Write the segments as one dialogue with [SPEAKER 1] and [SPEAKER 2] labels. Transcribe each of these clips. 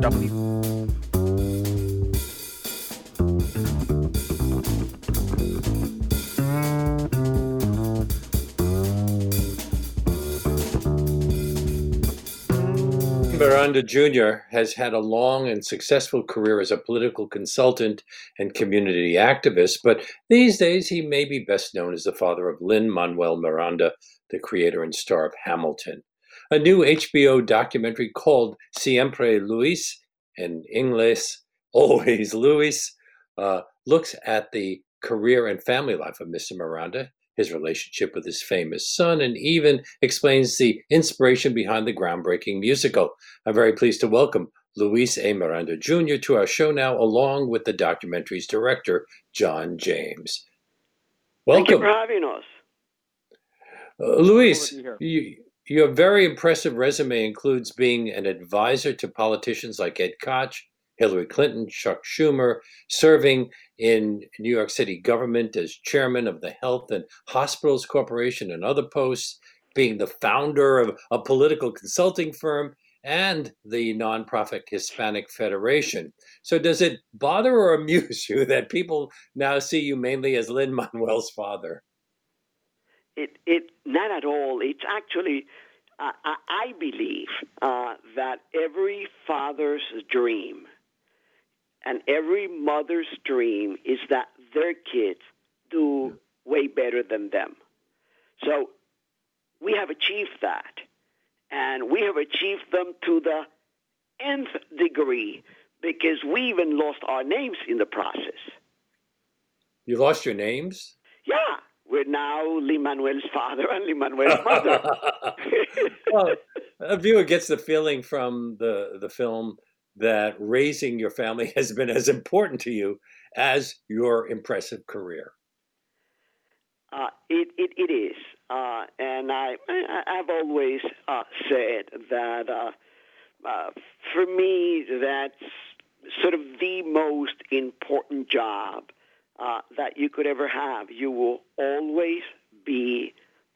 [SPEAKER 1] W.
[SPEAKER 2] Miranda Jr. has had a long and successful career as a political consultant and community activist, but these days he may be best known as the father of Lin Manuel Miranda, the creator and star of Hamilton. A new HBO documentary called Siempre Luis, in English, Always Luis, uh, looks at the career and family life of Mr. Miranda, his relationship with his famous son, and even explains the inspiration behind the groundbreaking musical. I'm very pleased to welcome Luis A. Miranda Jr. to our show now, along with the documentary's director, John James. Welcome.
[SPEAKER 3] Thank you for having us.
[SPEAKER 2] Uh, Luis,
[SPEAKER 1] Glad to be here.
[SPEAKER 2] you, your very impressive resume includes being an advisor to politicians like Ed Koch, Hillary Clinton, Chuck Schumer, serving in New York City government as chairman of the Health and Hospitals Corporation and other posts, being the founder of a political consulting firm and the nonprofit Hispanic Federation. So, does it bother or amuse you that people now see you mainly as Lin Manuel's father?
[SPEAKER 3] It, it, not at all. It's actually, uh, I, believe uh, that every father's dream and every mother's dream is that their kids do way better than them. So we have achieved that, and we have achieved them to the nth degree because we even lost our names in the process.
[SPEAKER 2] You lost your names?
[SPEAKER 3] Yeah, we're now Lin Manuel's father and Lin Manuel's mother.
[SPEAKER 2] well, a viewer gets the feeling from the the film that raising your family has been as important to you as your impressive career.
[SPEAKER 3] Uh, it, it, it is. Uh, and I, I, I've always uh, said that uh, uh, for me, that's sort of the most important job uh, that you could ever have. You will always be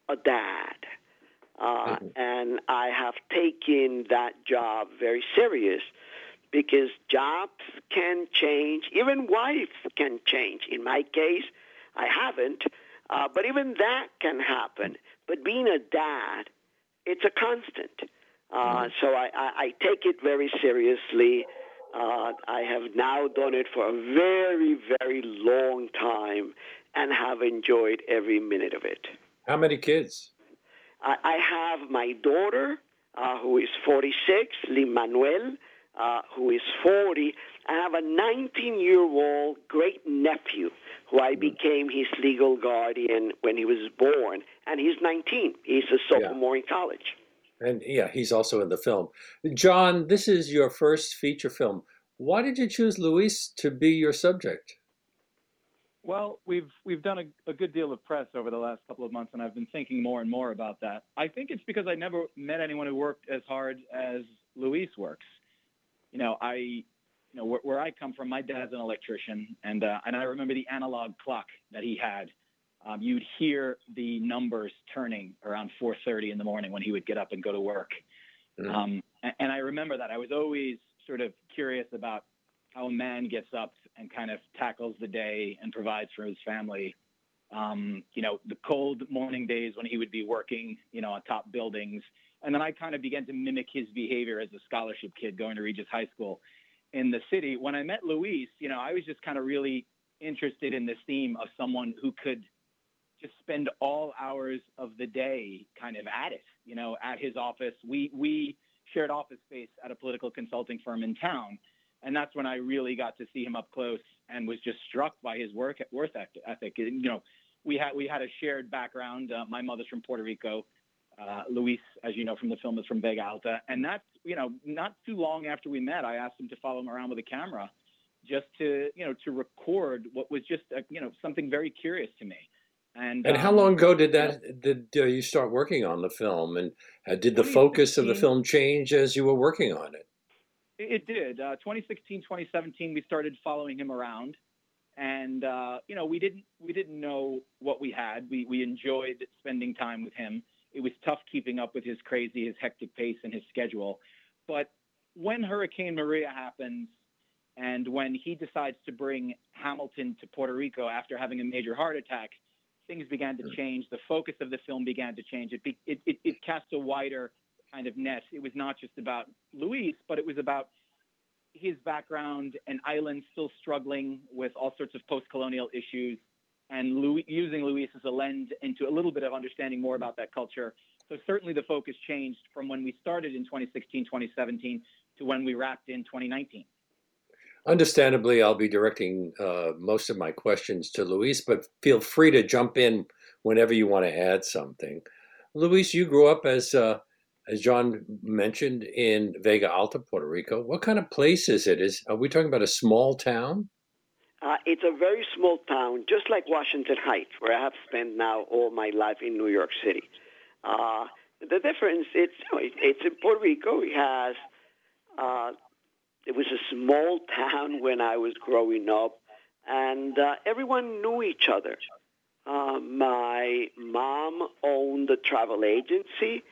[SPEAKER 3] a dad. Uh,
[SPEAKER 2] Mhm.
[SPEAKER 3] And I have taken that job very serious because jobs can change, even wives can change. In my case, I haven't, uh, but even that can happen. But being a dad, it's a constant. Uh, so I, I, I take it very seriously. Uh, I have now done it for a very, very long time and have enjoyed every minute of it.
[SPEAKER 2] How many kids?
[SPEAKER 3] I, I have my daughter, uh, who is 46, Lin Manuel, uh, who is 40. I have a 19 year old great nephew who I became his legal guardian when he was born, and he's 19. He's a sophomore in college.
[SPEAKER 2] And yeah, he's also in the film. John, this is your first feature film. Why did you choose Luis to be your subject?
[SPEAKER 1] Well, we've we've done a, a good deal of press over the last couple of months, and I've been thinking more and more about that. I think it's because I never met anyone who worked as hard as Luis works. You know, I, you know, where, where I come from, my dad's an electrician, and uh, and I remember the analog clock that he had. Um, you'd hear the numbers turning around 4:30 in the morning when he would get up and go to work.
[SPEAKER 2] Mhm.
[SPEAKER 1] Um, and, and I remember that. I was always sort of curious about how a man gets up and kind of tackles the day and provides for his family. Um, you know, the cold morning days when he would be working, you know, on top buildings. And then I kind of began to mimic his behavior as a scholarship kid going to Regis High School in the city. When I met Luis, you know, I was just kind of really interested in this theme of someone who could just spend all hours of the day kind of at it, you know, at his office. We we shared office space at a political consulting firm in town, and that's when I really got to see him up close and was just struck by his work worth ethic. And you know, we had we had a shared background. Uh, my mother's from Puerto Rico. Uh, Luis, as you know from the film, is from Vega Alta, and that's you know not too long after we met, I asked him to follow him around with a camera, just to you know to record what was just a, you know something very curious to me. And
[SPEAKER 2] And how
[SPEAKER 1] um,
[SPEAKER 2] long ago did that did uh, you start working on the film? And uh, did the focus of the film change as you were working on it?
[SPEAKER 1] It it did. Uh, 2016, 2017, we started following him around, and uh, you know, we didn't we didn't know what we had. We we enjoyed spending time with him. It was tough keeping up with his crazy, his hectic pace, and his schedule. But when Hurricane Maria happens and when he decides to bring Hamilton to Puerto Rico after having a major heart attack, things began to change. The focus of the film began to change. It, be, it, it, it cast a wider kind of net. It was not just about Luis, but it was about his background, and island still struggling with all sorts of post-colonial issues, and Louis, using Luis as a lens into a little bit of understanding more about that culture. So certainly the focus changed from when we started in 2016, 2017 to when we wrapped in 2019.
[SPEAKER 2] Understandably, I'll be directing uh, most of my questions to Luis, but feel free to jump in whenever you want to add something. Luis, you grew up as uh, as John mentioned in Vega Alta, Puerto Rico. What kind of place is it? Is are we talking about a small town?
[SPEAKER 3] Uh, it's a very small town, just like Washington Heights, where I have spent now all my life in New York City. Uh, the difference, it's you know, it's in Puerto Rico. It has uh, it was a small town when I was growing up, and uh, everyone knew each other. Uh, my mom owned a travel agency,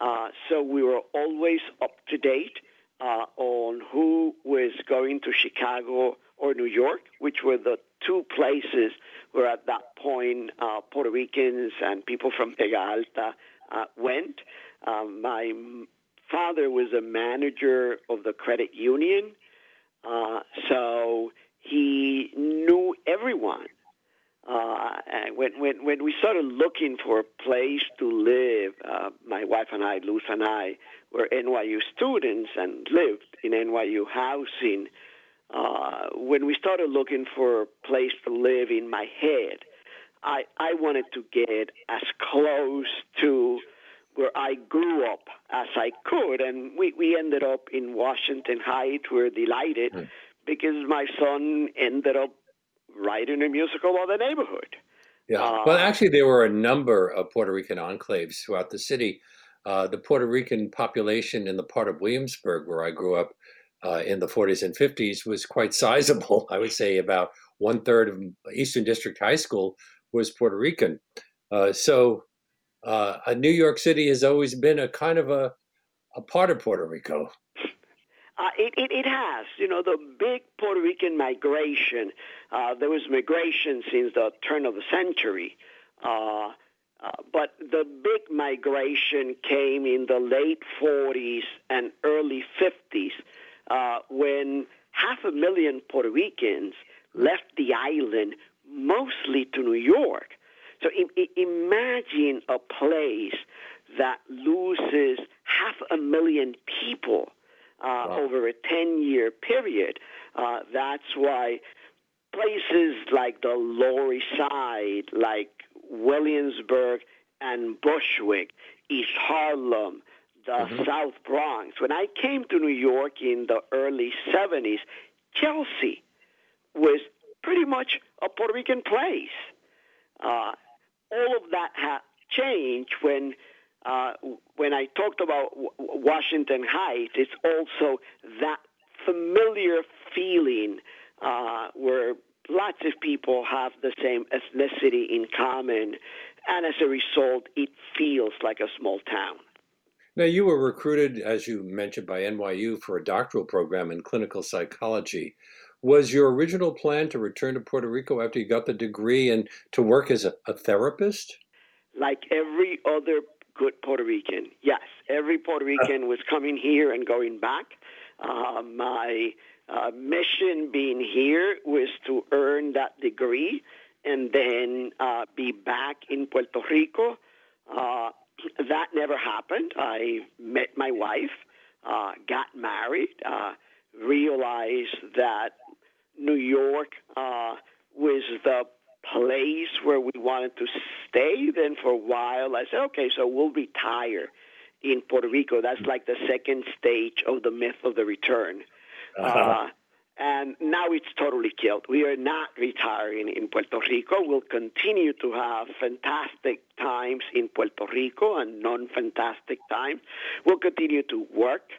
[SPEAKER 3] uh, so we were always up to date uh, on who was going to Chicago or New York, which were the two places where at that point uh, Puerto Ricans and people from Vega Alta uh, went. Um, my father was a manager of the credit union, uh, so he knew everyone. Uh, when, when, when we started looking for a place to live, uh, my wife and I, Luz and I, were NYU students and lived in NYU housing. Uh, when we started looking for a place to live in my head, I, I wanted to get as close to where I grew up as I could. And we, we ended up in Washington Heights. We are delighted mm. because my son ended up writing a musical about the neighborhood.
[SPEAKER 2] Yeah. Uh, well, actually, there were a number of Puerto Rican enclaves throughout the city. Uh, the Puerto Rican population in the part of Williamsburg where I grew up uh, in the 40s and 50s was quite sizable. I would say about one third of Eastern District High School was Puerto Rican. Uh, so uh, New York City has always been a kind of a, a part of Puerto Rico.
[SPEAKER 3] Uh, it, it, it, has. You know, the big Puerto Rican migration, uh, there was migration since the turn of the century. Uh, uh but the big migration came in the late 40s and early 50s uh, when half a million Puerto Ricans left the island mostly to New York. So imagine a place that loses half a million people uh, wow. over a 10 year period. Uh, that's why places like the Lower East Side, like Williamsburg and Bushwick, East Harlem, the mm-hmm. South Bronx. When I came to New York in the early 70s, Chelsea was pretty much a Puerto Rican place. Uh, all of that ha- changed when uh, when I talked about Washington Heights. It's also that familiar feeling uh, where lots of people have the same ethnicity in common, and as a result, it feels like a small town.
[SPEAKER 2] Now, you were recruited, as you mentioned, by NYU for a doctoral program in clinical psychology. Was your original plan to return to Puerto Rico after you got the degree and to work as a, a therapist?
[SPEAKER 3] Like every other good Puerto Rican, yes. Every Puerto Rican was coming here and going back. Uh, my uh, mission being here was to earn that degree and then uh, be back in Puerto Rico. Uh, that never happened. I met my wife, uh, got married, uh, realized that New York uh, was the place where we wanted to stay. Then for a while, I said, okay, so we'll retire in Puerto Rico. That's like the second stage of the myth of the return. Uh-huh. Uh, and now it's totally killed. We are not retiring in Puerto Rico. We'll continue to have fantastic times in Puerto Rico and non fantastic times. We'll continue to work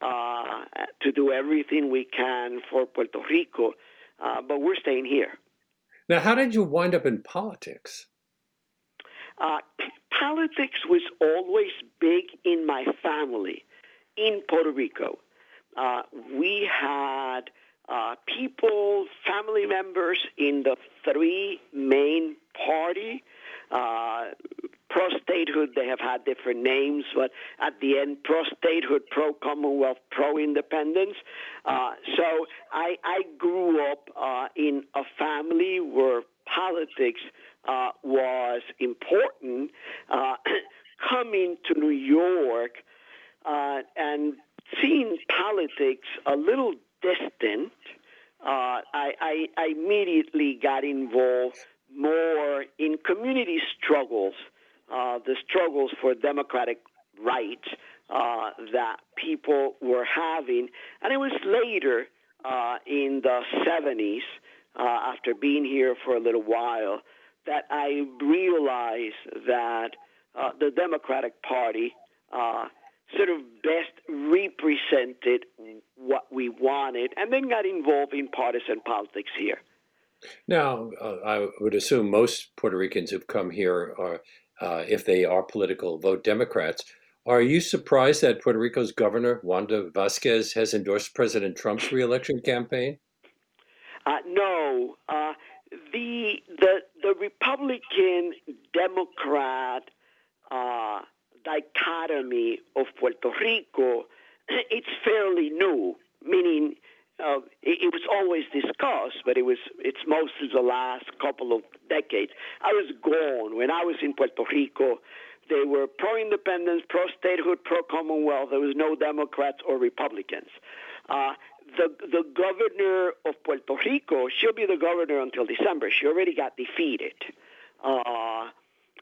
[SPEAKER 3] uh, to do everything we can for Puerto Rico, uh, but we're staying here.
[SPEAKER 2] Now, how did you wind up in politics?
[SPEAKER 3] Uh, politics was always big in my family in Puerto Rico. uh, we had uh, people, family members in the three main party. Uh, pro statehood, they have had different names, but at the end, pro statehood, pro Commonwealth, pro independence. Uh, so I, I grew up uh, in a family where politics uh, was important. Uh, coming to New York uh, and seeing politics a little distant, uh, I, I, I immediately got involved more in community struggles, uh, the struggles for democratic rights uh, that people were having. And it was later uh, in the 70s, uh, after being here for a little while, that I realized that uh, the Democratic Party sort of best represented what we wanted and then got involved in partisan politics here.
[SPEAKER 2] Now, uh, I would assume most Puerto Ricans who've come here are, uh, if they are political, vote Democrats. Are you surprised that Puerto Rico's governor, Wanda Vasquez, has endorsed President Trump's reelection campaign?
[SPEAKER 3] Uh, no. Uh, the, the, the Republican Democrat uh, dichotomy of Puerto Rico, it's fairly new, meaning uh, it, it, was always discussed, but it was it's mostly the last couple of decades. I was gone when I was in Puerto Rico. They were pro-independence, pro-statehood, pro-commonwealth. There was no Democrats or Republicans. Uh, the the governor of Puerto Rico, she'll be the governor until December. She already got defeated. Uh,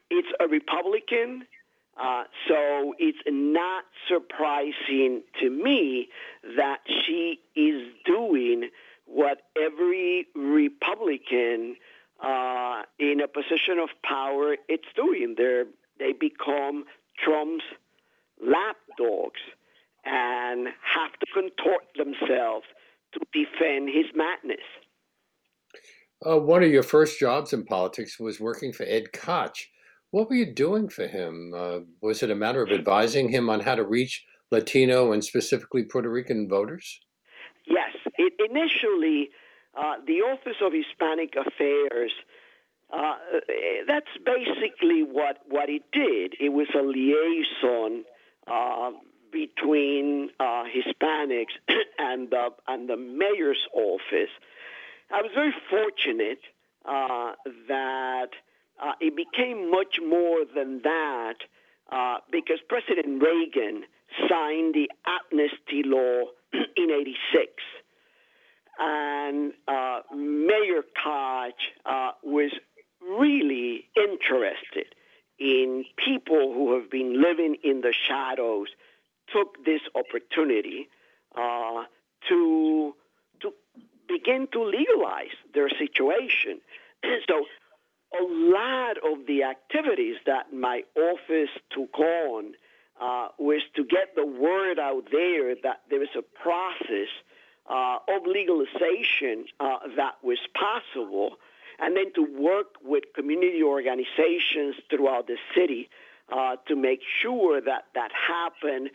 [SPEAKER 3] it's a Republican uh, so it's not surprising to me that she is doing what every Republican uh, in a position of power it's doing. They're, they become Trump's lapdogs and have to contort themselves to defend his madness.
[SPEAKER 2] Uh, one of your first jobs in politics was working for Ed Koch. What were you doing for him? Uh, was it a matter of advising him on how to reach Latino and specifically Puerto Rican voters?
[SPEAKER 3] Yes. It, initially, uh, the Office of Hispanic Affairs, uh, that's basically what, what it did. It was a liaison uh, between uh, Hispanics and, the, and the mayor's office. I was very fortunate uh, that uh, it became much more than that uh, because President Reagan signed the amnesty law in 86. And uh, Mayor Koch uh, was really interested in people who have been living in the shadows, took this opportunity uh, to, to begin to legalize their situation. so a lot of the activities that my office took on uh, was to get the word out there that there was a process uh, of legalization uh, that was possible, and then to work with community organizations throughout the city uh, to make sure that that happened.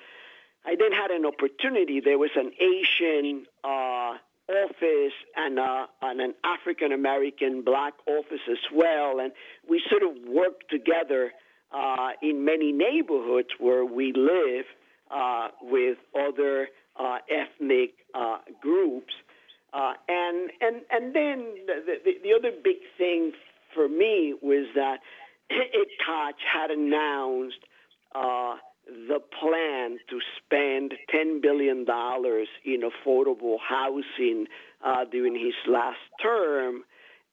[SPEAKER 3] I then had an opportunity. There was an Asian uh, office and, uh, and an African American black office as well. And we sort of work together uh, in many neighborhoods where we live uh, with other uh, ethnic uh, groups. Uh, and, and, and then the, the, the other big thing for me was that Koch had announced the plan to spend $10 billion in affordable housing uh, during his last term,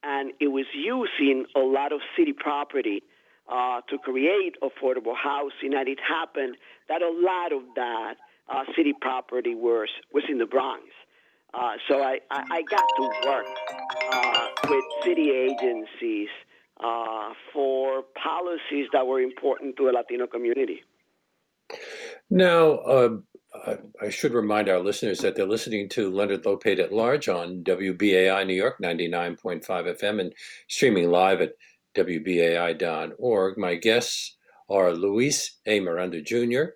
[SPEAKER 3] and it was using a lot of city property uh, to create affordable housing, and it happened that a lot of that uh, city property was, was in the Bronx. Uh, so I, I, I, got to work uh, with city agencies uh, for policies that were important to the Latino community.
[SPEAKER 2] Now, uh, I should remind our listeners that they're listening to Leonard Lopate at Large on WBAI New York 99.5 FM and streaming live at WBAI.org. My guests are Luis A. Miranda Jr.,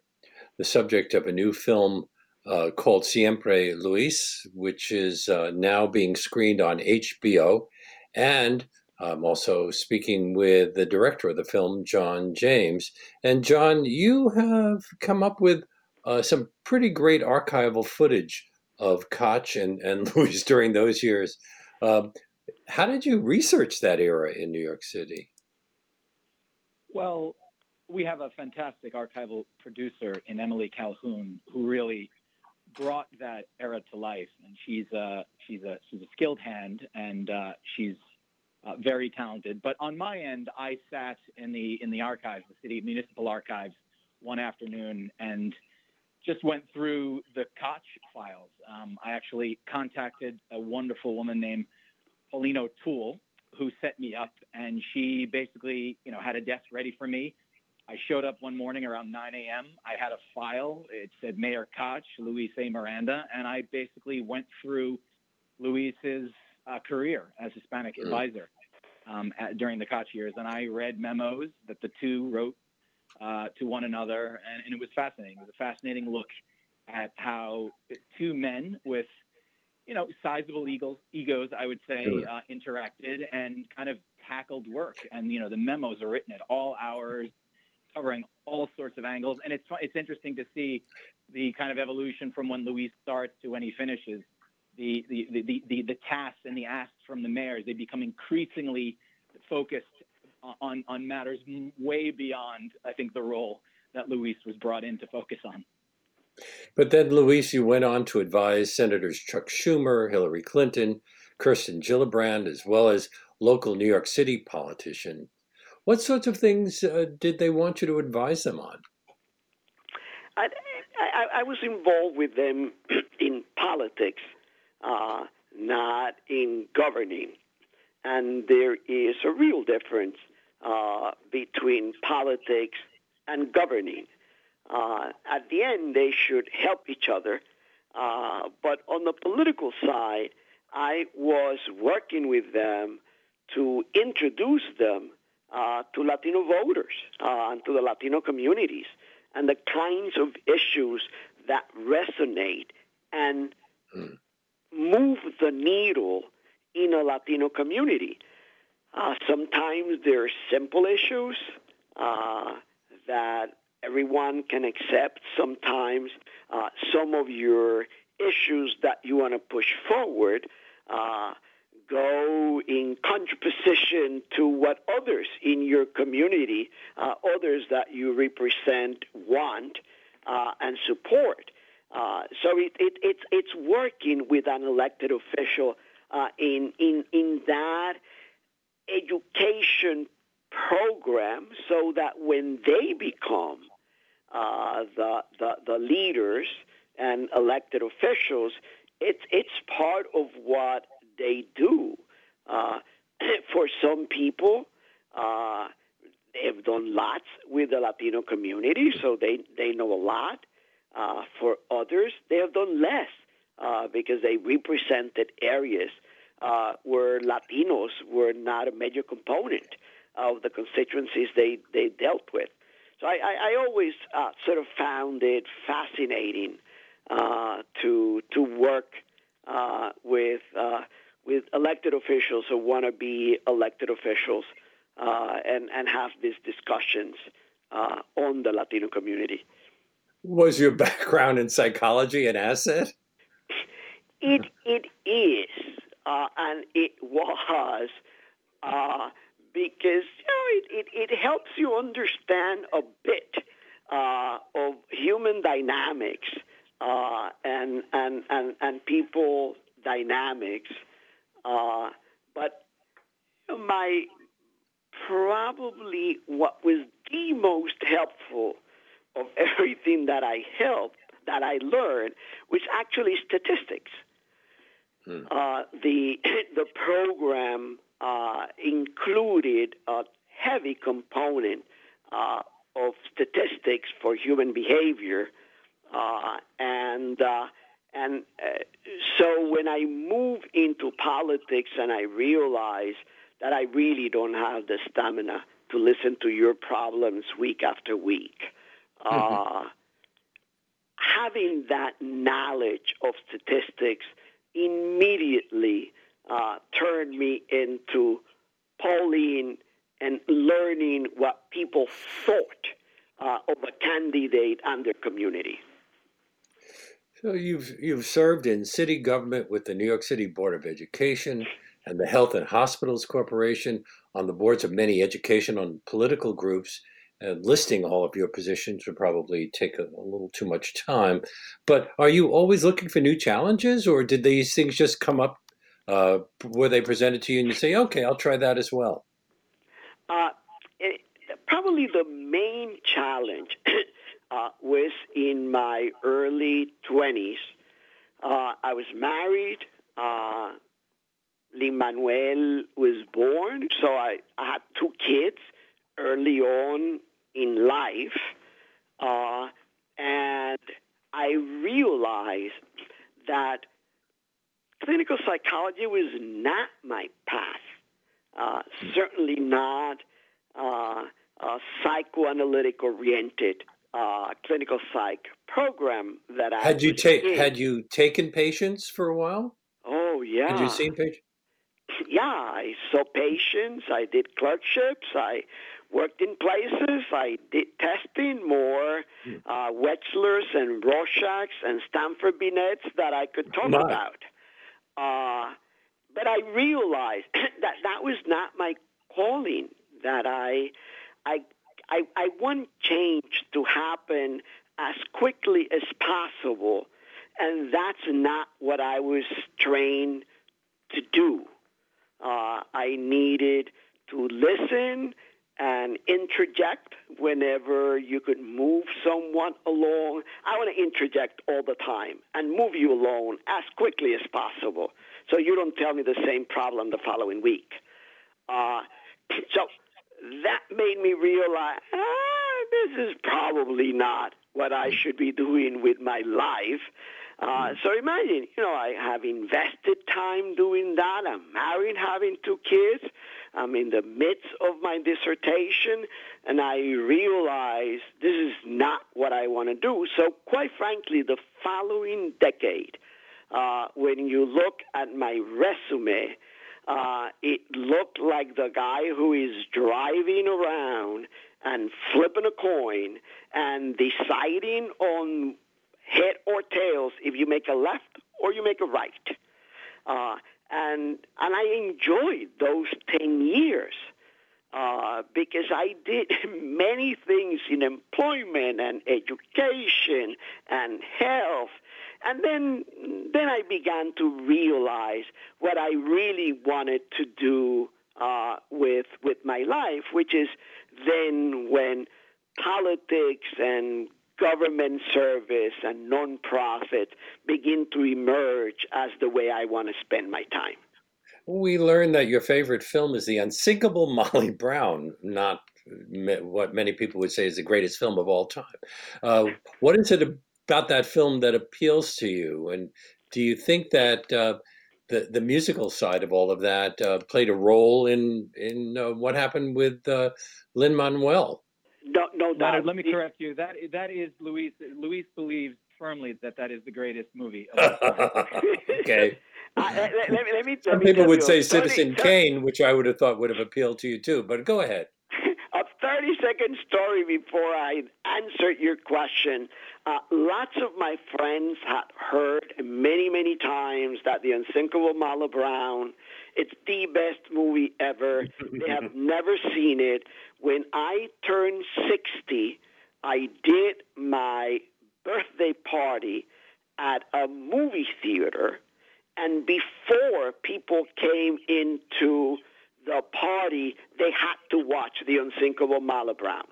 [SPEAKER 2] the subject of a new film uh, called Siempre Luis, which is uh, now being screened on HBO. And I'm also speaking with the director of the film, John James. And John, you have come up with uh, some pretty great archival footage of Koch and, and Luis during those years. Um, how did you research that era in New York City?
[SPEAKER 1] Well, we have a fantastic archival producer in Emily Calhoun who really brought that era to life, and she's a she's a she's a skilled hand, and uh, she's uh, very talented. But on my end, I sat in the in the archives, the city municipal archives, one afternoon, and just went through the Koch files. Um, I actually contacted a wonderful woman named Pauline O'Toole, who set me up, and she basically, you know, had a desk ready for me I showed up one morning around 9 a.m. I had a file. It said Mayor Koch, Luis A. Miranda, and I basically went through Luis's uh, career as Hispanic mm. advisor um, at, during the Koch years, and I read memos that the two wrote uh, to one another, and, and, it was fascinating. It was a fascinating look at how two men with you know sizable egos, egos I would say, uh, interacted and kind of tackled work. And you know the memos are written at all hours covering all sorts of angles, and it's it's interesting to see the kind of evolution from when Luis starts to when he finishes. The the the the, the tasks and the asks from the mayors they become increasingly focused on on matters way beyond I think the role that Luis was brought in to focus on.
[SPEAKER 2] But then, Luis, you went on to advise Senators Chuck Schumer, Hillary Clinton, Kirsten Gillibrand, as well as local New York City politician what sorts of things uh, did they want you to advise them on?
[SPEAKER 3] I, I, I was involved with them in politics, uh, not in governing. And there is a real difference uh, between politics and governing. Uh, at the end, they should help each other. Uh, but on the political side, I was working with them to introduce them uh, to Latino voters uh, and to the Latino communities and the kinds of issues that resonate and mm. Move the needle in a Latino community. Uh, sometimes there are simple issues uh, that everyone can accept. Sometimes uh, some of your issues that you want to push forward uh, go in contraposition to what others in your community, uh, others that you represent, want uh, and support. Uh, so it, it, it's it's working with an elected official uh, in in in that education program, so that when they become uh, the, the the leaders and elected officials, it's it's part of what they do. Uh, for some people, uh, they've done lots with the Latino community, so they, they know a lot. Uh, for others, they have done less uh, because they represented areas uh, where Latinos were not a major component of the constituencies they, they dealt with. So I, I, I always uh, sort of found it fascinating uh, to to work uh, with with elected officials who want to be elected officials and, and have these discussions on the Latino community.
[SPEAKER 2] Was your background in psychology an asset?
[SPEAKER 3] It, it is, uh, and it was, uh, because you know, it, it, it, helps you understand a bit uh, of human dynamics uh, and, and, and, and people dynamics uh, but my probably what was the most helpful of everything that I helped, that I learned, was actually statistics. Hmm. Uh, the the program uh, included a heavy component uh, of statistics for human behavior, uh, and uh, and uh, so when I move into politics and I realize that I really don't have the stamina to listen to your problems week after week, mm-hmm. uh, having that knowledge of statistics immediately uh, turned me into polling and learning what people thought uh, of a candidate and their community.
[SPEAKER 2] So you've you've served in city government with the New York City Board of Education and the Health and Hospitals Corporation on the boards of many educational and political groups. Listing all of your positions would probably take a, a little too much time. But are you always looking for new challenges, or did these things just come up? Uh, were they presented to you and you say, "Okay, I'll try that as well"?
[SPEAKER 3] Uh, it, probably the main challenge uh, was in my early 20s. Uh, I was married. Uh, Lin Manuel was born, so I, I had two kids early on in life. Uh, and I realized that clinical psychology was not my path. Uh, certainly not uh, psychoanalytic oriented uh, clinical psych program that I
[SPEAKER 2] had you taken had you taken patients for a while?
[SPEAKER 3] Oh yeah.
[SPEAKER 2] Had you seen patients?
[SPEAKER 3] Yeah, I saw patients. I did clerkships. I worked in places. I did testing more hmm. uh, Wechslers and Rorschachs and Stanford Binets that I could talk my. about. Uh, but I realized that that was not my calling. That I, I, I, I want change to happen as quickly as possible, and that's not what I was trained to do. Uh, I needed to listen and interject whenever you could move someone along. I want to interject all the time and move you along as quickly as possible so you don't tell me the same problem the following week. Uh, so that made me realize ah, this is probably not what I should be doing with my life. Uh, so imagine, you know, I have invested time doing that. I'm married, having two kids. I'm in the midst of my dissertation, and I realize this is not what I want to do. So, quite frankly, the following decade, uh, when you look at my resume, uh, it looked like the guy who is driving around and flipping a coin and deciding on head or tails if you make a left or you make a right. Uh, and and I enjoyed those ten years uh, because I did many things in employment and education and health and then, then I began to realize what I really wanted to do uh, with with my life, which is then when politics and government service and nonprofit begin to emerge as the way I want to spend my time.
[SPEAKER 2] We learned that your favorite film is The Unsinkable Molly Brown, not what many people would say is the greatest film of all time. Uh, what is it about that film that appeals to you? And do you think that uh, the the musical side of all of that uh, played a role in in uh, what happened with uh, Lin Manuel?
[SPEAKER 3] No, no doubt.
[SPEAKER 1] let me correct you. That that is Luis. Luis believes firmly that that is the greatest movie. Of all time.
[SPEAKER 2] okay.
[SPEAKER 3] Uh, let, let, let, me, let me
[SPEAKER 2] Some people would say Citizen Kane, which I would have thought would have appealed to you too. But go ahead.
[SPEAKER 3] 30 second story before I answer your question. Uh, lots of my friends had heard many, many times that The Unsinkable Molly Brown, it's the best movie ever. they have never seen it. When I turned 60, I did my birthday party at a movie theater. And before people came into the party, they had to watch The Unsinkable Molly Brown.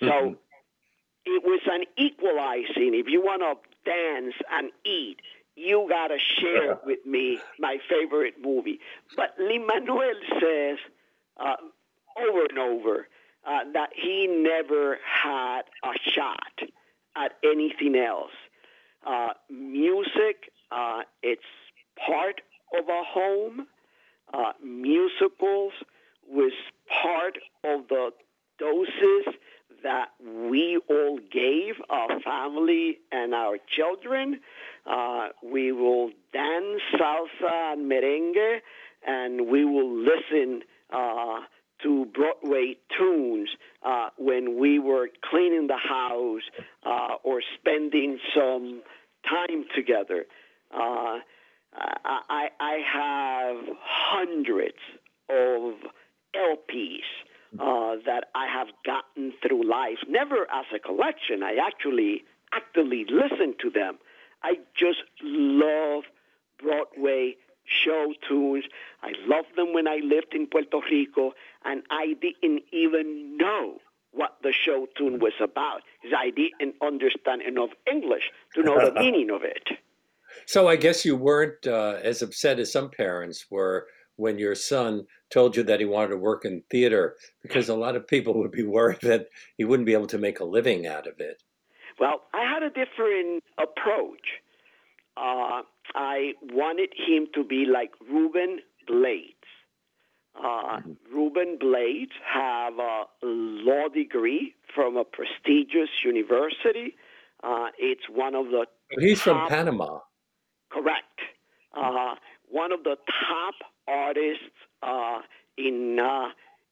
[SPEAKER 3] So mm-hmm. it was an equalizing. If you want to dance and eat, you got to share with me my favorite movie. But Lin Manuel says uh, over and over uh, that he never had a shot at anything else. Uh, music, uh, it's part of a home uh, musicals was part of the doses that we all gave our family, and our children. Uh, we will dance salsa and merengue, and we will listen uh, to Broadway tunes uh, when we were cleaning the house uh, or spending some time together. I, I have hundreds of LPs uh, that I have gotten through life, never as a collection. I actually actively listen to them. I just love Broadway show tunes. I loved them when I lived in Puerto Rico, and I didn't even know what the show tune was about because I didn't understand enough English to know the meaning of it.
[SPEAKER 2] So I guess you weren't uh, as upset as some parents were when your son told you that he wanted to work in theater, because a lot of people would be worried that he wouldn't be able to make a living out of it.
[SPEAKER 3] Well, I had a different approach. Uh, I wanted him to be like Ruben Blades. Uh, mm-hmm. Ruben Blades have a law degree from a prestigious university. Uh, it's one of the.
[SPEAKER 2] He's from Panama.
[SPEAKER 3] Correct. Uh, one of the top artists uh, in uh,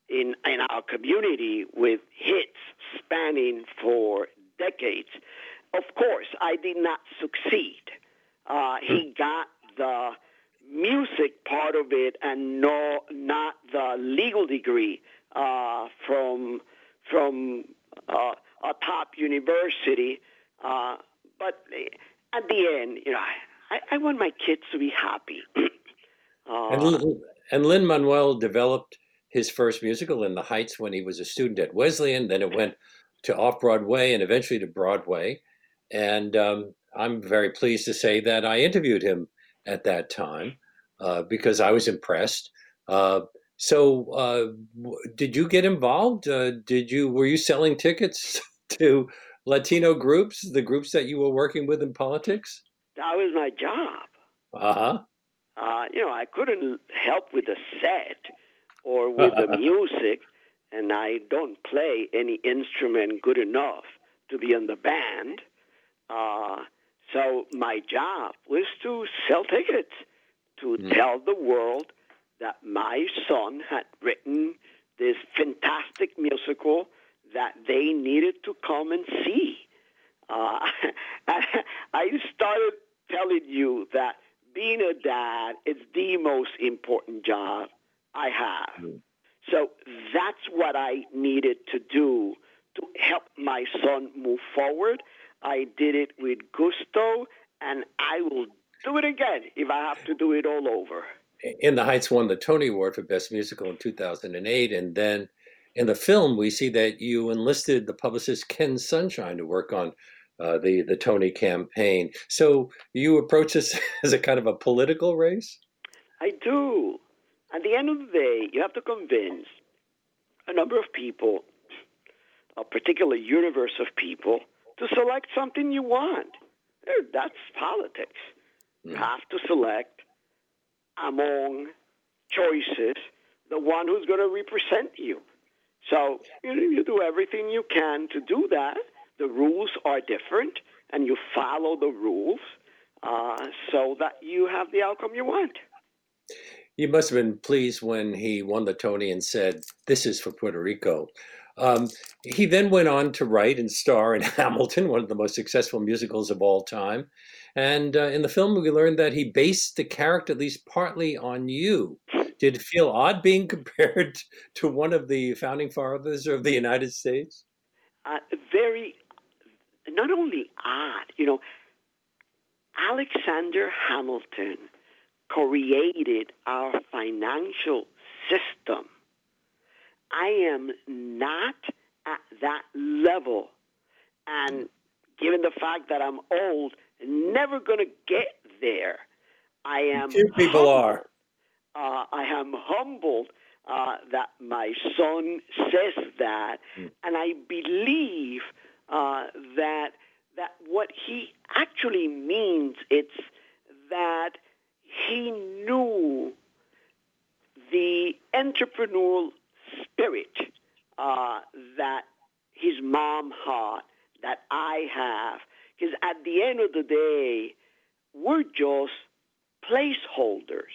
[SPEAKER 3] in in our community with hits spanning for decades. Of course, I did not succeed. Uh, he hmm. got the music part of it and no, not the legal degree uh, from from uh, a top university. Uh, but at the end, you know, I, I want my kids to be happy.
[SPEAKER 2] and, uh, and Lin Manuel developed his first musical in the Heights when he was a student at Wesleyan. Then it went to off Broadway and eventually to Broadway. And um, I'm very pleased to say that I interviewed him at that time uh, because I was impressed. Uh, so, uh, did you get involved? Uh, did you were you selling tickets to Latino groups, the groups that you were working with in politics?
[SPEAKER 3] That was my job.
[SPEAKER 2] Uh-huh.
[SPEAKER 3] Uh, you know, I couldn't help with the set or with the music, and I don't play any instrument good enough to be in the band. Uh, so my job was to sell tickets, to mm. tell the world that my son had written this fantastic musical that they needed to come and see. Uh, I started telling you that being a dad is the most important job I have. Mm. So that's what I needed to do to help my son move forward I did it with gusto, and I will do it again if I have to do it all over.
[SPEAKER 2] In the Heights won the Tony Award for Best Musical in 2008, and then in the film we see that you enlisted the publicist Ken Sunshine to work on uh, the the Tony campaign. So you approach this as a kind of a political race.
[SPEAKER 3] I do. At the end of the day, you have to convince a number of people, a particular universe of people, to select something you want. That's politics. You have to select among choices the one who's going to represent you. So you, know, you do everything you can to do that. The rules are different, and you follow the rules uh, so that you have the outcome you want.
[SPEAKER 2] You must have been pleased when he won the Tony and said, This is for Puerto Rico. Um, he then went on to write and star in Hamilton, one of the most successful musicals of all time. And uh, in the film, we learned that he based the character at least partly on you. Did it feel odd being compared to one of the founding fathers of the United States?
[SPEAKER 3] Uh, very, not only odd, you know, Alexander Hamilton created our financial system I am not at that level. And given the fact that I'm old, never going to get there. I am.
[SPEAKER 2] Few people humbled. are.
[SPEAKER 3] Uh, I am humbled uh, that my son says that, mm. and I believe uh, that that what he actually means it's that he knew the entrepreneurial spirit uh, that his mom had, that I I have. Because at the end of the day, we're just placeholders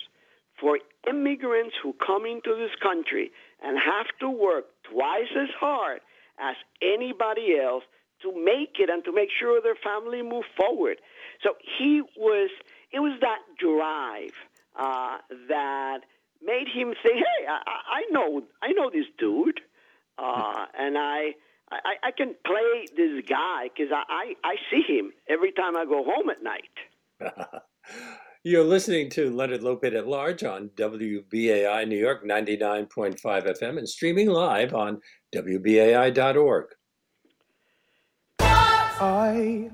[SPEAKER 3] for immigrants who come into this country and have to work twice as hard as anybody else to make it and to make sure their family move forward. So he was, it was that drive uh, that made him say, "Hey, I, I know, I know this dude, uh, and I, I, I can play this guy because I, I, I see him every time I go home at night."
[SPEAKER 2] You're listening to Leonard Lopate at Large on WBAI New York 99.5 FM and streaming live on WBAI.org.
[SPEAKER 4] I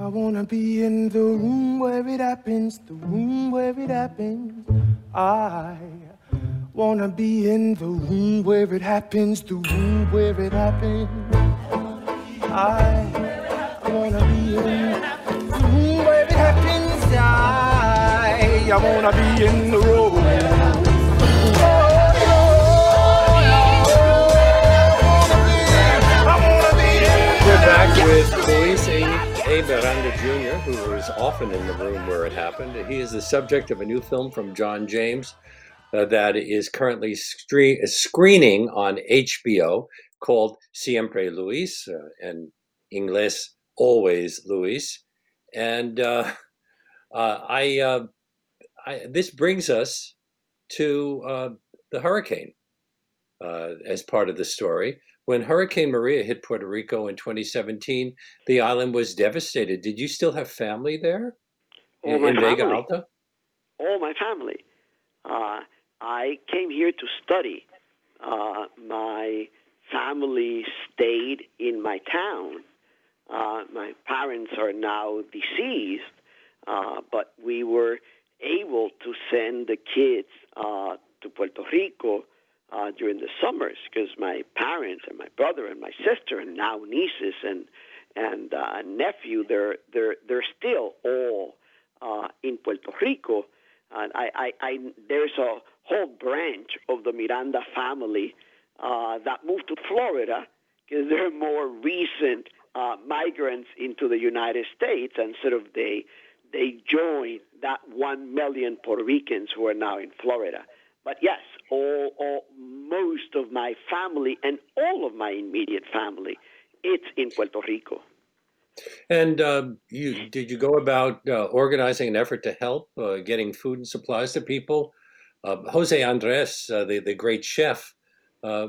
[SPEAKER 4] I wanna be in the room where it happens, the room where it happens. I wanna be in the room where it happens, the room where it happens. I wanna be in the room where it happens. I, I wanna be in the room.
[SPEAKER 2] With Luis A. A. Miranda Jr., was often in the room where it happened. He is the subject of a new film from John James uh, that is currently screening on HBO called Siempre Luis, uh, English, always Luis. And uh, uh, I, uh, I, this brings us to uh, the hurricane as part of the story. When Hurricane Maria hit Puerto Rico in 2017, the island was devastated. Did you still have family there
[SPEAKER 3] All
[SPEAKER 2] in,
[SPEAKER 3] my
[SPEAKER 2] in Vega. Alta?
[SPEAKER 3] all my family. Uh, I came here to study. Uh, my family stayed in my town. Uh, my parents are now deceased, uh, but we were able to send the kids uh, to Puerto Rico uh, during the summers because my parents and my brother and my sister and now nieces and and uh, nephew they're they're they're still all uh, in Puerto Rico. And I, I, I, there's a whole branch of the Miranda family uh, that moved to Florida because they're more recent uh, migrants into the United States, and sort of they they joined that one million Puerto Ricans who are now in Florida. But yes, all, all most of my family and all of my immediate family, it's in Puerto Rico.
[SPEAKER 2] And uh, you did you go about uh, organizing an effort to help, uh, getting food and supplies to people? Uh, Jose Andres, uh, the the great chef, uh,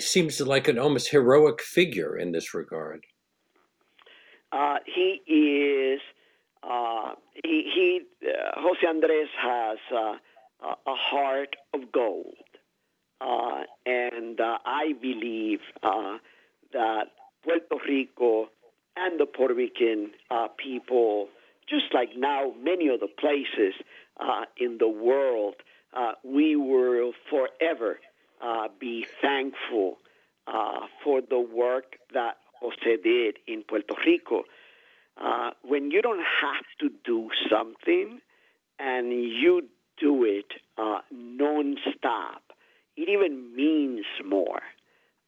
[SPEAKER 2] seems like an almost heroic figure in this regard.
[SPEAKER 3] Uh, he is uh, he, he uh, Jose Andres has uh, a heart of gold, uh, and uh, I believe uh, that Puerto Rico and the Puerto Rican uh, people, just like now many other places uh, in the world, we will forever be thankful for the work that Jose did in Puerto Rico. When you don't have to do something and you do it uh, nonstop, it even means more.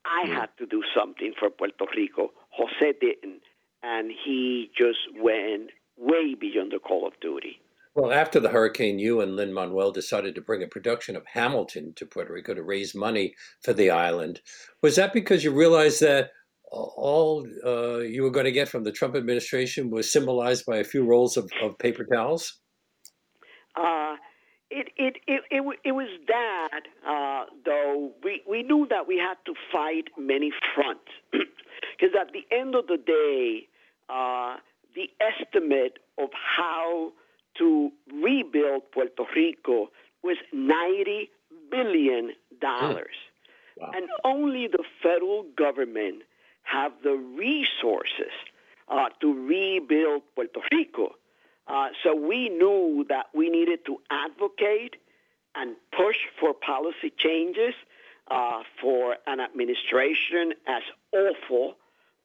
[SPEAKER 3] I had to do something for Puerto Rico. Jose didn't, and he just went way beyond the call of duty.
[SPEAKER 2] Well, after the hurricane, you and Lin Manuel decided to bring a production of Hamilton to Puerto Rico to raise money for the island. Was that because you realized that all uh, you were going to get from the Trump administration was symbolized by a few rolls of, of paper towels?
[SPEAKER 3] Uh, it, it, it, it, it was that, uh, though, we, we knew that we had to fight many fronts. Because at the end of the day, uh, the estimate of how to rebuild Puerto Rico was $90 billion.
[SPEAKER 2] Wow.
[SPEAKER 3] And only the federal government have the resources uh, to rebuild Puerto Rico. Uh, so we knew that we needed to advocate and push for policy changes uh, for an administration as awful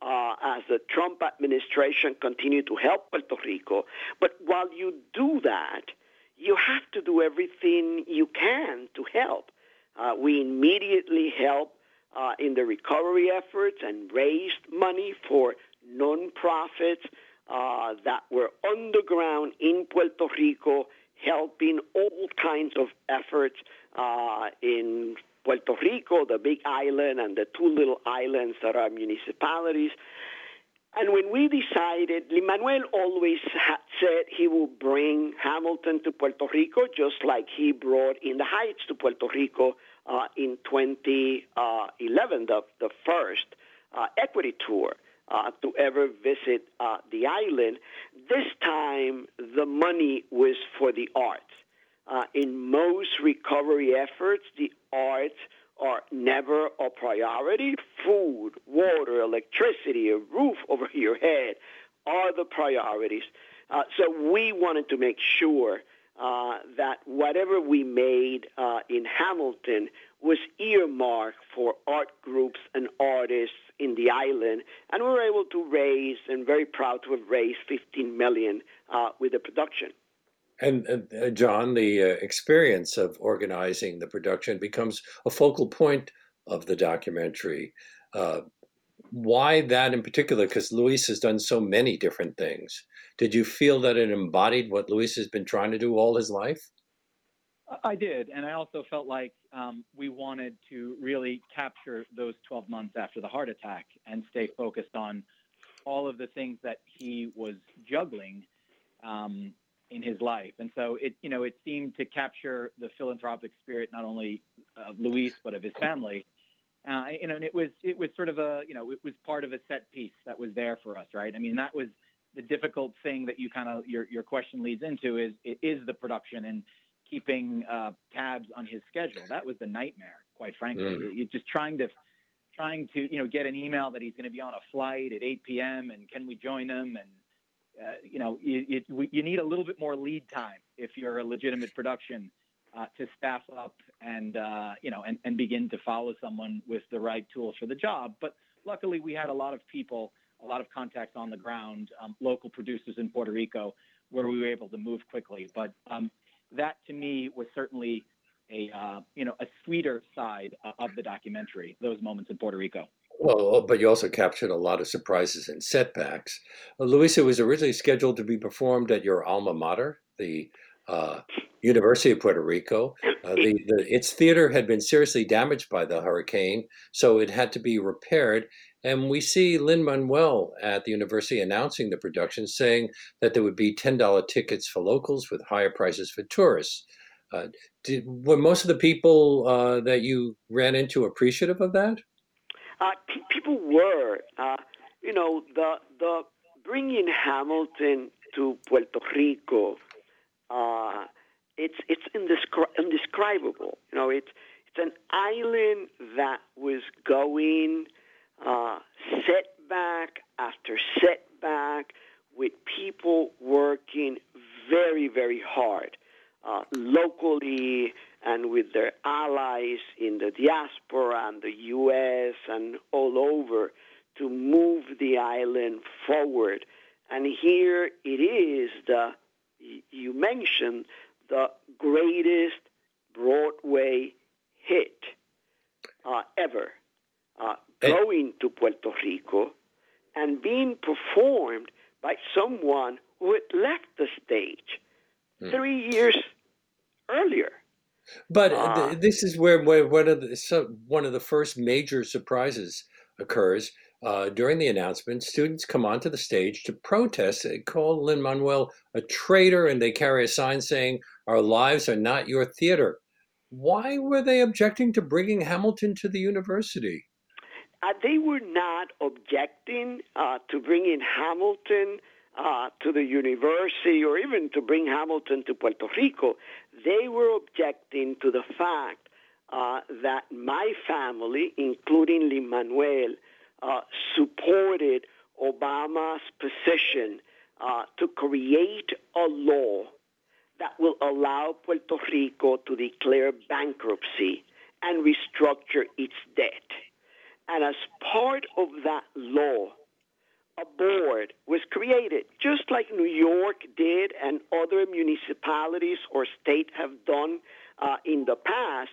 [SPEAKER 3] uh, as the Trump administration continued to help Puerto Rico. But while you do that, you have to do everything you can to help. Uh, we immediately helped uh, in the recovery efforts and raised money for nonprofits uh, that were underground in Puerto Rico, helping all kinds of efforts uh, in Puerto Rico, the big island, and the two little islands that are municipalities. And when we decided, Lin Manuel always said he will bring Hamilton to Puerto Rico, just like he brought In the Heights to Puerto Rico uh, in 2011, the, the first uh, equity tour uh, to ever visit uh, the island. This time, the money was for the arts. Uh, in most recovery efforts, the arts are never a priority. Food, water, electricity, a roof over your head are the priorities. Uh, so we wanted to make sure uh, that whatever we made uh, in Hamilton was earmarked for art groups and artists in the island, and we were able to raise, and very proud to have raised, 15 million uh, with the production.
[SPEAKER 2] And uh, John, the uh, experience of organizing the production becomes a focal point of the documentary. Uh, why that in particular? Because Luis has done so many different things. Did you feel that it embodied what Luis has been trying to do all his life?
[SPEAKER 1] I did, and I also felt like um, we wanted to really capture those 12 months after the heart attack and stay focused on all of the things that he was juggling um, in his life. And so it, you know, it seemed to capture the philanthropic spirit not only of Luis but of his family. Uh, you know, and it was it was sort of a you know it was part of a set piece that was there for us, right? I mean, that was the difficult thing that you kind of your your question leads into is is the production and keeping uh, tabs on his schedule. That was the nightmare, quite frankly. Mm. You're just trying to trying to you know get an email that he's going to be on a flight at 8 p.m. and can we join him and uh, you know, you, you, you, need a little bit more lead time if you're a legitimate production uh, to staff up and, uh, you know, and, and begin to follow someone with the right tools for the job. But luckily, we had a lot of people, a lot of contacts on the ground, um, local producers in Puerto Rico, where we were able to move quickly. But um, that to me was certainly a, uh, you know, a sweeter side of the documentary, those moments in Puerto Rico.
[SPEAKER 2] Well, but you also captured a lot of surprises and setbacks. Uh, Luisa was originally scheduled to be performed at your alma mater, the uh, University of Puerto Rico. Uh, the, the, its theater had been seriously damaged by the hurricane, so it had to be repaired. And we see Lin Manuel at the university announcing the production, saying that there would be $10 tickets for locals with higher prices for tourists. Uh, did, were most of the people uh, that you ran into appreciative of that?
[SPEAKER 3] Uh, people were, uh, you know, the the bringing Hamilton to Puerto Rico. Uh, it's it's indescri- indescribable. You know, it's it's an island that was going uh, setback after setback, with people working very very hard uh, locally and with their allies in the diaspora and the U.S. and all over to move the island forward. And here it is the you mentioned the greatest Broadway hit uh, ever, uh, going to Puerto Rico and being performed by someone who had left the stage hmm. three years earlier.
[SPEAKER 2] But uh, this is where, where one of the so one of the first major surprises occurs. Uh, during the announcement, students come onto the stage to protest. They call Lin Manuel a traitor, and they carry a sign saying, "Our lives are not your theater." Why were they objecting to bringing Hamilton to the university?
[SPEAKER 3] Uh, they were not objecting uh, to bringing Hamilton uh, to the university or even to bring Hamilton to Puerto Rico. They were objecting to the fact uh, that my family, including Lin Manuel, uh, supported Obama's position uh, to create a law that will allow Puerto Rico to declare bankruptcy and restructure its debt. And as part of that law, a board was created, just like New York did and other municipalities or state have done uh, in the past.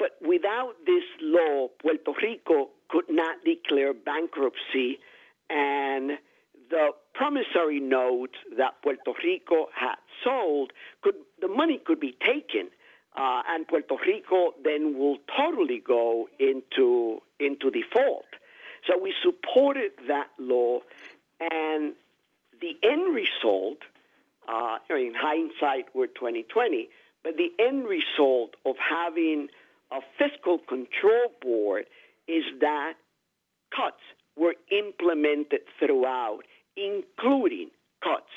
[SPEAKER 3] But without this law, Puerto Rico could not declare bankruptcy. And the promissory notes that Puerto Rico had sold could the money could be taken, uh, and Puerto Rico then will totally go into into default. So we supported that law, and the end result, uh, in hindsight, we're 2020, but the end result of having a fiscal control board is that cuts were implemented throughout, including cuts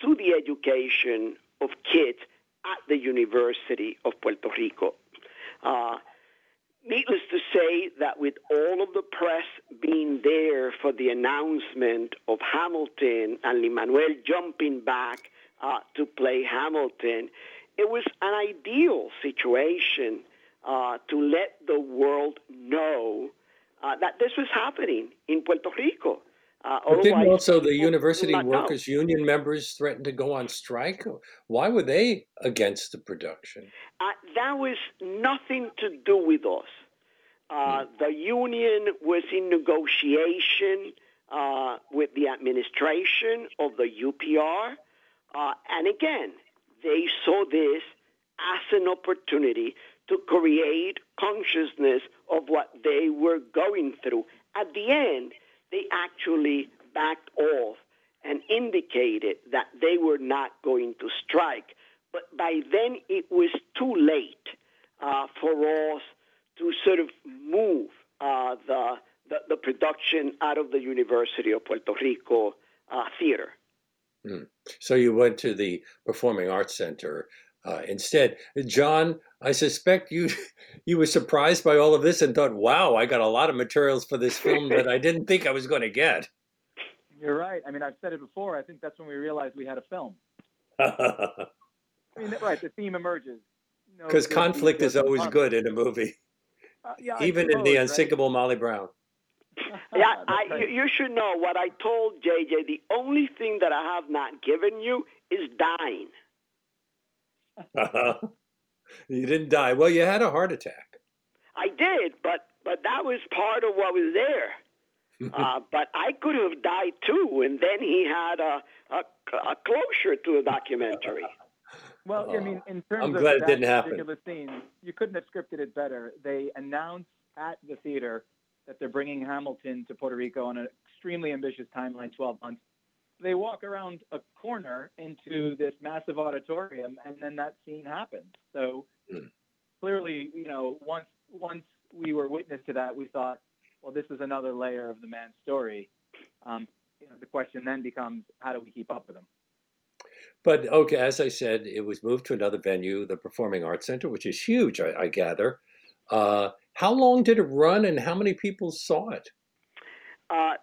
[SPEAKER 3] to the education of kids at the University of Puerto Rico. Uh, needless to say that with all of the press being there for the announcement of Hamilton and Lin-Manuel jumping back uh, to play Hamilton, it was an ideal situation uh, to let the world know uh, that this was happening in Puerto Rico.
[SPEAKER 2] Uh, but didn't also the University Workers know. Union members threaten to go on strike? Why were they against the production?
[SPEAKER 3] Uh, that was nothing to do with us. Uh, hmm. The union was in negotiation uh, with the administration of the UPR. Uh, and again, they saw this as an opportunity to create consciousness of what they were going through. At the end, they actually backed off and indicated that they were not going to strike. But by then, it was too late uh, for us to sort of move uh, the, the, the production out of the University of Puerto Rico uh, theater.
[SPEAKER 2] Mm. So you went to the Performing Arts Center uh, instead. John, I suspect you you were surprised by all of this and thought, "Wow, I got a lot of materials for this film that I didn't think I was going to get."
[SPEAKER 5] You're right. I mean, I've said it before. I think that's when we realized we had a film. I mean, right. The theme emerges.
[SPEAKER 2] Because you know, conflict is always good in a movie, uh, yeah, even suppose, in the unsinkable right? Molly Brown.
[SPEAKER 3] yeah, I, you, you should know what I told JJ. The only thing that I have not given you is dying.
[SPEAKER 2] you didn't die. Well, you had a heart attack.
[SPEAKER 3] I did, but but that was part of what was there. uh, but I could have died too, and then he had a a, a closure to the documentary.
[SPEAKER 5] Well, I mean, in terms I'm of glad it didn't happen. scene, you couldn't have scripted it better. They announced at the theater that they're bringing Hamilton to Puerto Rico on an extremely ambitious timeline, 12 months they walk around a corner into this massive auditorium, and then that scene happens. So mm. clearly, you know, once once we were witness to that, we thought, well, this is another layer of the man's story. Um, you know, the question then becomes, how do we keep up with him?
[SPEAKER 2] But okay, as I said, it was moved to another venue, the Performing Arts Center, which is huge, I, I gather. Uh, how long did it run, and how many people saw it?
[SPEAKER 3] Uh,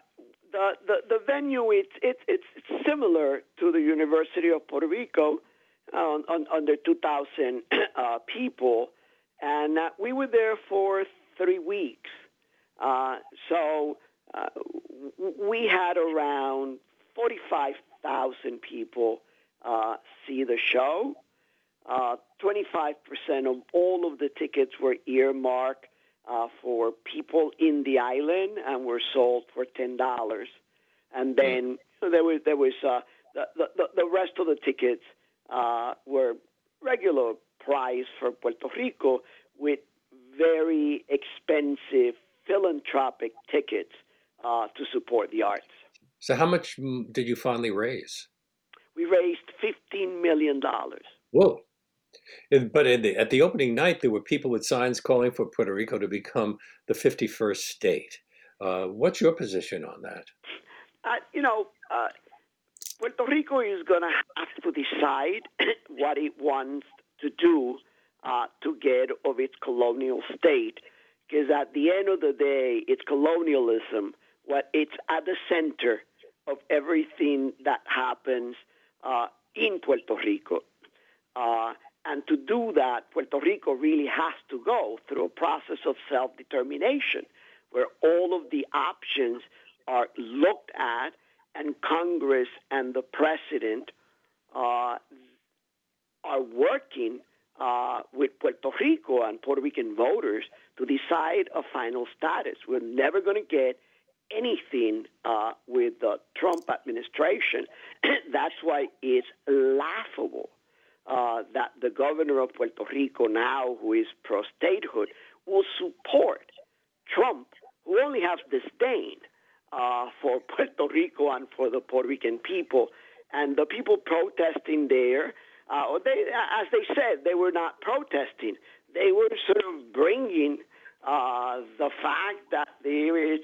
[SPEAKER 3] the, the, the venue it's, it's it's similar to the University of Puerto Rico, uh, on, under 2,000 uh, people, and uh, we were there for three weeks. Uh, so uh, we had around 45,000 people uh, see the show. 25% of all of the tickets were earmarked uh, for people in the island and were sold for ten dollars. And hmm. then there was there was uh, the, the the rest of the tickets uh, were regular price for Puerto Rico with very expensive philanthropic tickets uh, to support the arts.
[SPEAKER 2] So, how much did you finally raise?
[SPEAKER 3] We raised fifteen million dollars.
[SPEAKER 2] Whoa! But the, at the opening night, there were people with signs calling for Puerto Rico to become the 51st state. Uh, what's your position on that?
[SPEAKER 3] Uh, you know, uh, Puerto Rico is going to have to decide what it wants to do uh, to get of its colonial state. Because at the end of the day, it's colonialism. What it's at the center of everything that happens uh, in Puerto Rico. And to do that, Puerto Rico really has to go through a process of self determination where all of the options are looked at, and Congress and the president uh, are working uh, with Puerto Rico and Puerto Rican voters to decide a final status. We're never going to get anything uh, with the Trump administration. That's why it's laughable uh, that the governor of Puerto Rico now, who is pro statehood, will support Trump, who only has disdain uh, for Puerto Rico and for the Puerto Rican people. And the people protesting there, uh, they, as they said, they were not protesting. They were sort of bringing uh, the fact that there is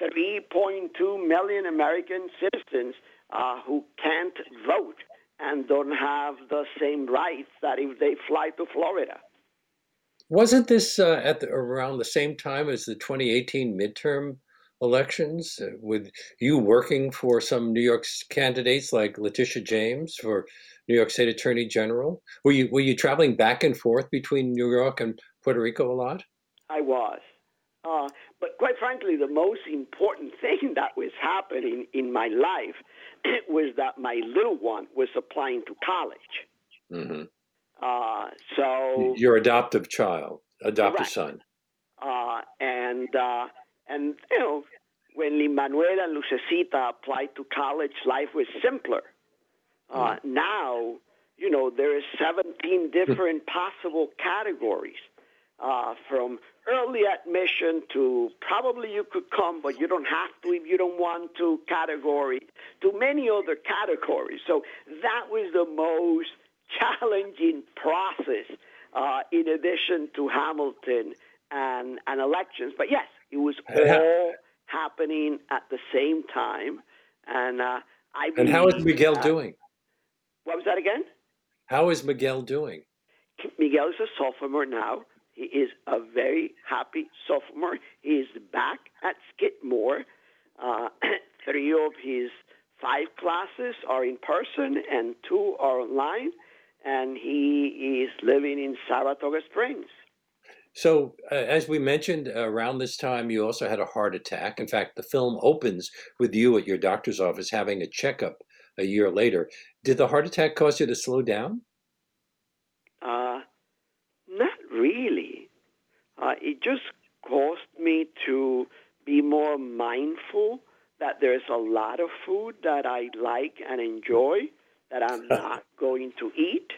[SPEAKER 3] 3.2 million American citizens uh, who can't vote and don't have the same rights that if they fly to Florida.
[SPEAKER 2] Wasn't this uh, at the, around the same time as the 2018 midterm elections, uh, with you working for some New York candidates like Letitia James for New York State Attorney General? Were you were you traveling back and forth between New York and Puerto Rico a lot?
[SPEAKER 3] I was. Uh, but quite frankly, the most important thing that was happening in my life was that my little one was applying to college.
[SPEAKER 2] Mm-hmm.
[SPEAKER 3] Uh, so
[SPEAKER 2] your adoptive child, adoptive son.
[SPEAKER 3] Uh, and uh, and you know, when Lin Manuel and Lucecita applied to college, life was simpler. Uh, mm. Now, you know, there is 17 different possible categories, uh, from early admission to probably you could come, but you don't have to if you don't want to category, to many other categories. So that was the most challenging process uh, in addition to Hamilton and, and elections. But yes, it was all happening at the same time. And uh, I
[SPEAKER 2] And how is Miguel doing?
[SPEAKER 3] What was that again?
[SPEAKER 2] How is Miguel doing?
[SPEAKER 3] Miguel is a sophomore now. He is a very happy sophomore. He is back at Skidmore. Uh, three of his five classes are in person and two are online, and he is living in Saratoga Springs.
[SPEAKER 2] So, uh, as we mentioned, around this time, you also had a heart attack. In fact, the film opens with you at your doctor's office having a checkup a year later. Did the heart attack cause you to slow down?
[SPEAKER 3] Uh, not really. Uh, it just caused me to be more mindful that there's a lot of food that I like and enjoy that I'm not going to eat.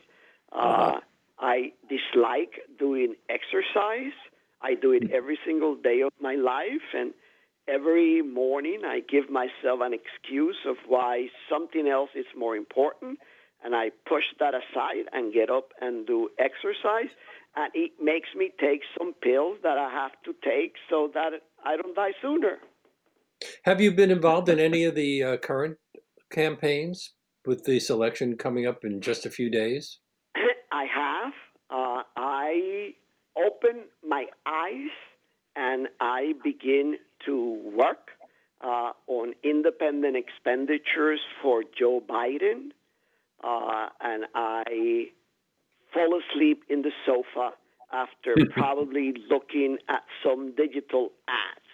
[SPEAKER 3] Uh, uh-huh. I dislike doing exercise. I do it every single day of my life, and every morning I give myself an excuse of why something else is more important, and I push that aside and get up and do exercise. And it makes me take some pills that I have to take so that I don't die sooner.
[SPEAKER 2] Have you been involved in any of the uh, current campaigns with the election coming up in just a few days?
[SPEAKER 3] I have. Uh, I open my eyes and I begin to work uh, on independent expenditures for Joe Biden, uh, and I fall asleep in the sofa after probably looking at some digital ads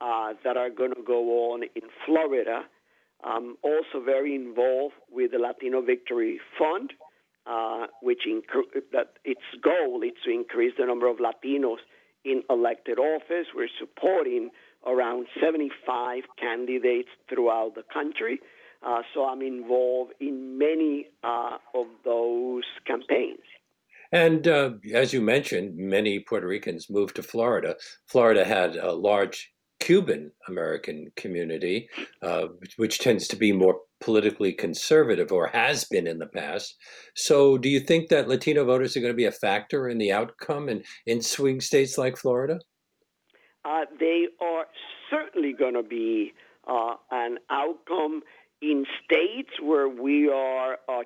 [SPEAKER 3] uh, that are going to go on in Florida. I'm also very involved with the Latino Victory Fund, uh, which inc- that its goal is to increase the number of Latinos in elected office. We're supporting around 75 candidates throughout the country. Uh, so I'm involved in many uh, of those campaigns.
[SPEAKER 2] And uh, as you mentioned, many Puerto Ricans moved to Florida. Florida had a large Cuban American community, uh, which tends to be more politically conservative or has been in the past. So, do you think that Latino voters are going to be a factor in the outcome in, in swing states like Florida?
[SPEAKER 3] Uh, they are certainly going to be uh, an outcome in states where we are a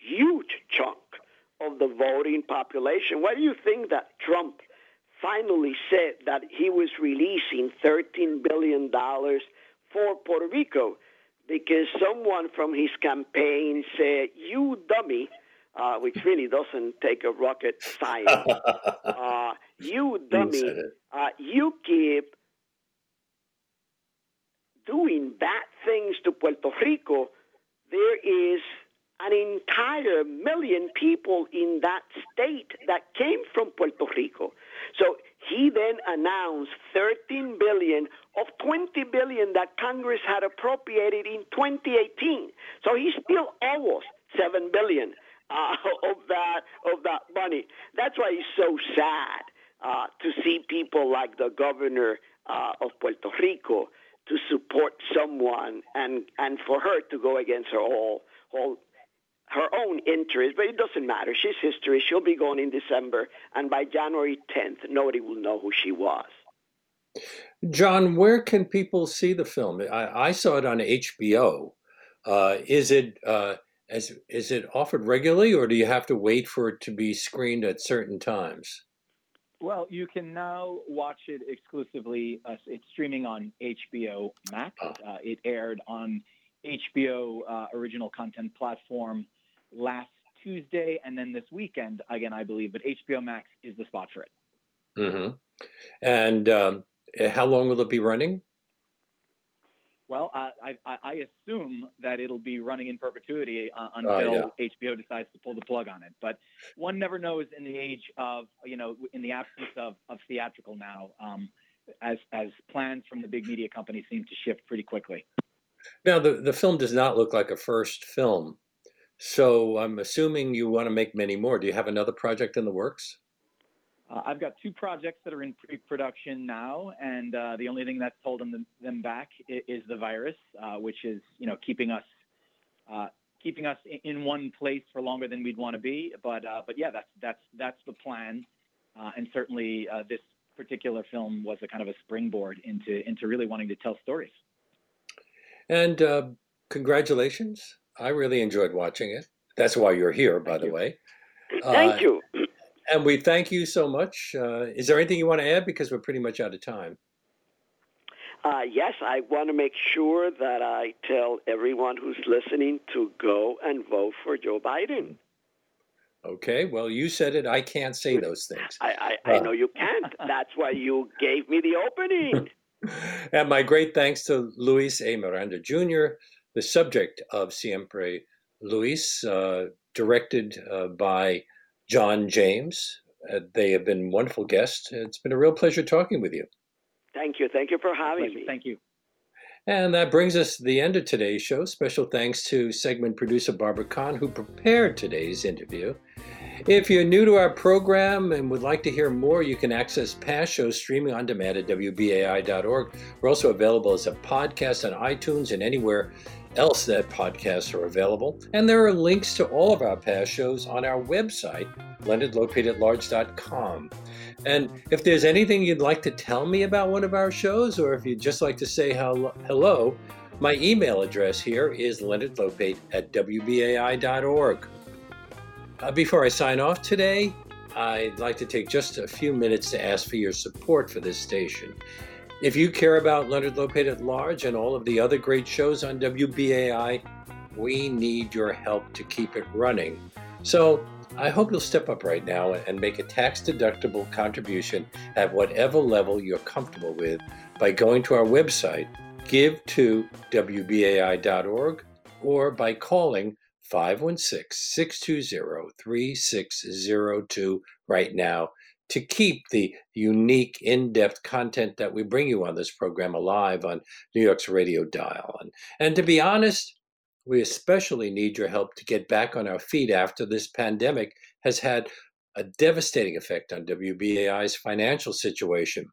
[SPEAKER 3] huge chunk of the voting population. Why do you think that Trump finally said that he was releasing $13 billion for Puerto Rico because someone from his campaign said, You dummy, uh, which really doesn't take a rocket science. uh, you dummy, uh, you keep doing bad things to Puerto Rico. There is an entire million people in that state that came from Puerto Rico. So he then announced 13 billion of 20 billion that Congress had appropriated in 2018. So he still owes 7 billion uh, of that of that money. That's why it's so sad uh, to see people like the governor uh, of Puerto Rico to support someone and and for her to go against her whole whole her own interest, but it doesn't matter. She's history. She'll be gone in December, and by January 10th, nobody will know who she was.
[SPEAKER 2] John, where can people see the film? I, I saw it on HBO. Uh, is it uh, as is it offered regularly, or do you have to wait for it to be screened at certain times?
[SPEAKER 1] Well, you can now watch it exclusively. Uh, it's streaming on HBO Max. Oh. Uh, it aired on HBO uh, original content platform last Tuesday and then this weekend again, I believe. But HBO Max is the spot for it.
[SPEAKER 2] Mm-hmm. And um, how long will it be running?
[SPEAKER 1] Well, uh, I, I, assume that it'll be running in perpetuity uh, uh until uh, yeah. HBO decides to pull the plug on it. But one never knows in the age of, you know, in the absence of, of theatrical now, um, as, as plans from the big media companies seem to shift pretty quickly.
[SPEAKER 2] Now, the, the film does not look like a first film. So I'm assuming you want to make many more. Do you have another project in the works?
[SPEAKER 1] Uh, I've got two projects that are in pre-production now, and uh, the only thing that's holding them, them back is, is the virus, uh, which is you know keeping us uh, keeping us in one place for longer than we'd want to be. But uh, but yeah, that's that's that's the plan, uh, and certainly this particular film was a kind of a springboard into into really wanting to tell stories.
[SPEAKER 2] And congratulations! I really enjoyed watching it. That's why you're here, by
[SPEAKER 1] Thank
[SPEAKER 2] the
[SPEAKER 1] you.
[SPEAKER 2] way.
[SPEAKER 3] Thank you.
[SPEAKER 2] And we thank you so much. Uh, is there anything you want to add? Because we're pretty much out of time.
[SPEAKER 3] Uh, yes, I want to make sure that I tell everyone who's listening to go and vote for Joe Biden.
[SPEAKER 2] Okay, well, you said it. I can't say those things.
[SPEAKER 3] I, I, I know you can't. That's why you gave me the opening.
[SPEAKER 2] and my great thanks to Luis A. Miranda Jr., the subject of Siempre Luis, uh, directed uh, by John James. Uh, they have been wonderful guests. It's been a real pleasure talking with you.
[SPEAKER 3] Thank you. Thank you for having me.
[SPEAKER 1] Thank you.
[SPEAKER 2] And that brings us to the end of today's show. Special thanks to segment producer Barbara Kahn, who prepared today's interview. If you're new to our program and would like to hear more, you can access past shows streaming on demand at WBAI.org. We're also available as a podcast on iTunes and anywhere else that podcasts are available. And there are links to all of our past shows on our website, leonardlopateatlarge.com. And if there's anything you'd like to tell me about one of our shows, or if you'd just like to say hello, my email address here is leonardlopate at wbai.org. Uh, before I sign off today, I'd like to take just a few minutes to ask for your support for this station. If you care about Leonard Lopate at Large and all of the other great shows on WBAI, we need your help to keep it running. So I hope you'll step up right now and make a tax deductible contribution at whatever level you're comfortable with by going to our website, give to WBAI.org, or by calling 516 620 3602 right now to keep the unique, in depth content that we bring you on this program alive on New York's radio dial. And, and to be honest, we especially need your help to get back on our feet after this pandemic has had a devastating effect on WBAI's financial situation.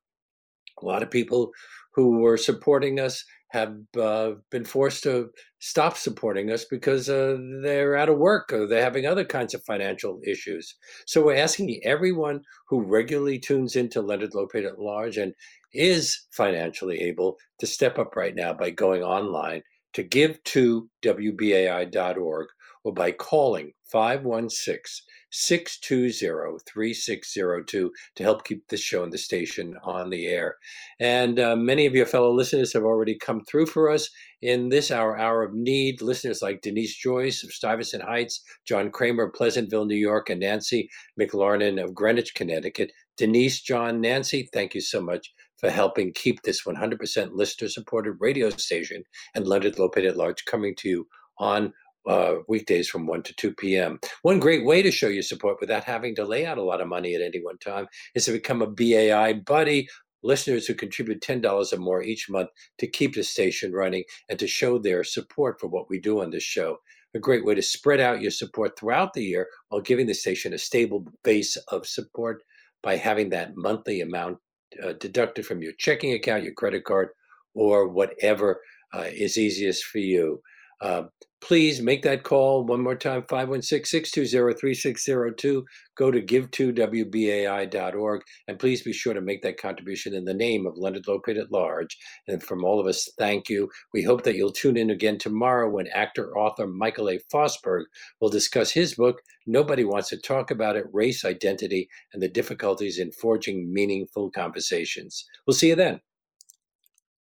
[SPEAKER 2] A lot of people who were supporting us have uh, been forced to stop supporting us because uh, they're out of work or they're having other kinds of financial issues. So we're asking everyone who regularly tunes into Leonard Lopate at Large and is financially able to step up right now by going online to give to WBAI.org or by calling 516 620 3602 to help keep this show and the station on the air. And uh, many of your fellow listeners have already come through for us in this hour, hour of need. Listeners like Denise Joyce of Stuyvesant Heights, John Kramer of Pleasantville, New York, and Nancy McLarnon of Greenwich, Connecticut. Denise, John, Nancy, thank you so much for helping keep this 100% listener supported radio station and Leonard Lopate at Large coming to you on uh, weekdays from 1 to 2 p.m. One great way to show your support without having to lay out a lot of money at any one time is to become a BAI buddy. Listeners who contribute $10 or more each month to keep the station running and to show their support for what we do on this show. A great way to spread out your support throughout the year while giving the station a stable base of support by having that monthly amount uh, deducted from your checking account, your credit card, or whatever uh, is easiest for you. Uh, please make that call one more time 516 620 3602. Go to give2wbai.org and please be sure to make that contribution in the name of Leonard Lopate at large. And from all of us, thank you. We hope that you'll tune in again tomorrow when actor author Michael A. Fosberg will discuss his book, Nobody Wants to Talk About It Race, Identity, and the Difficulties in Forging Meaningful Conversations. We'll see you then.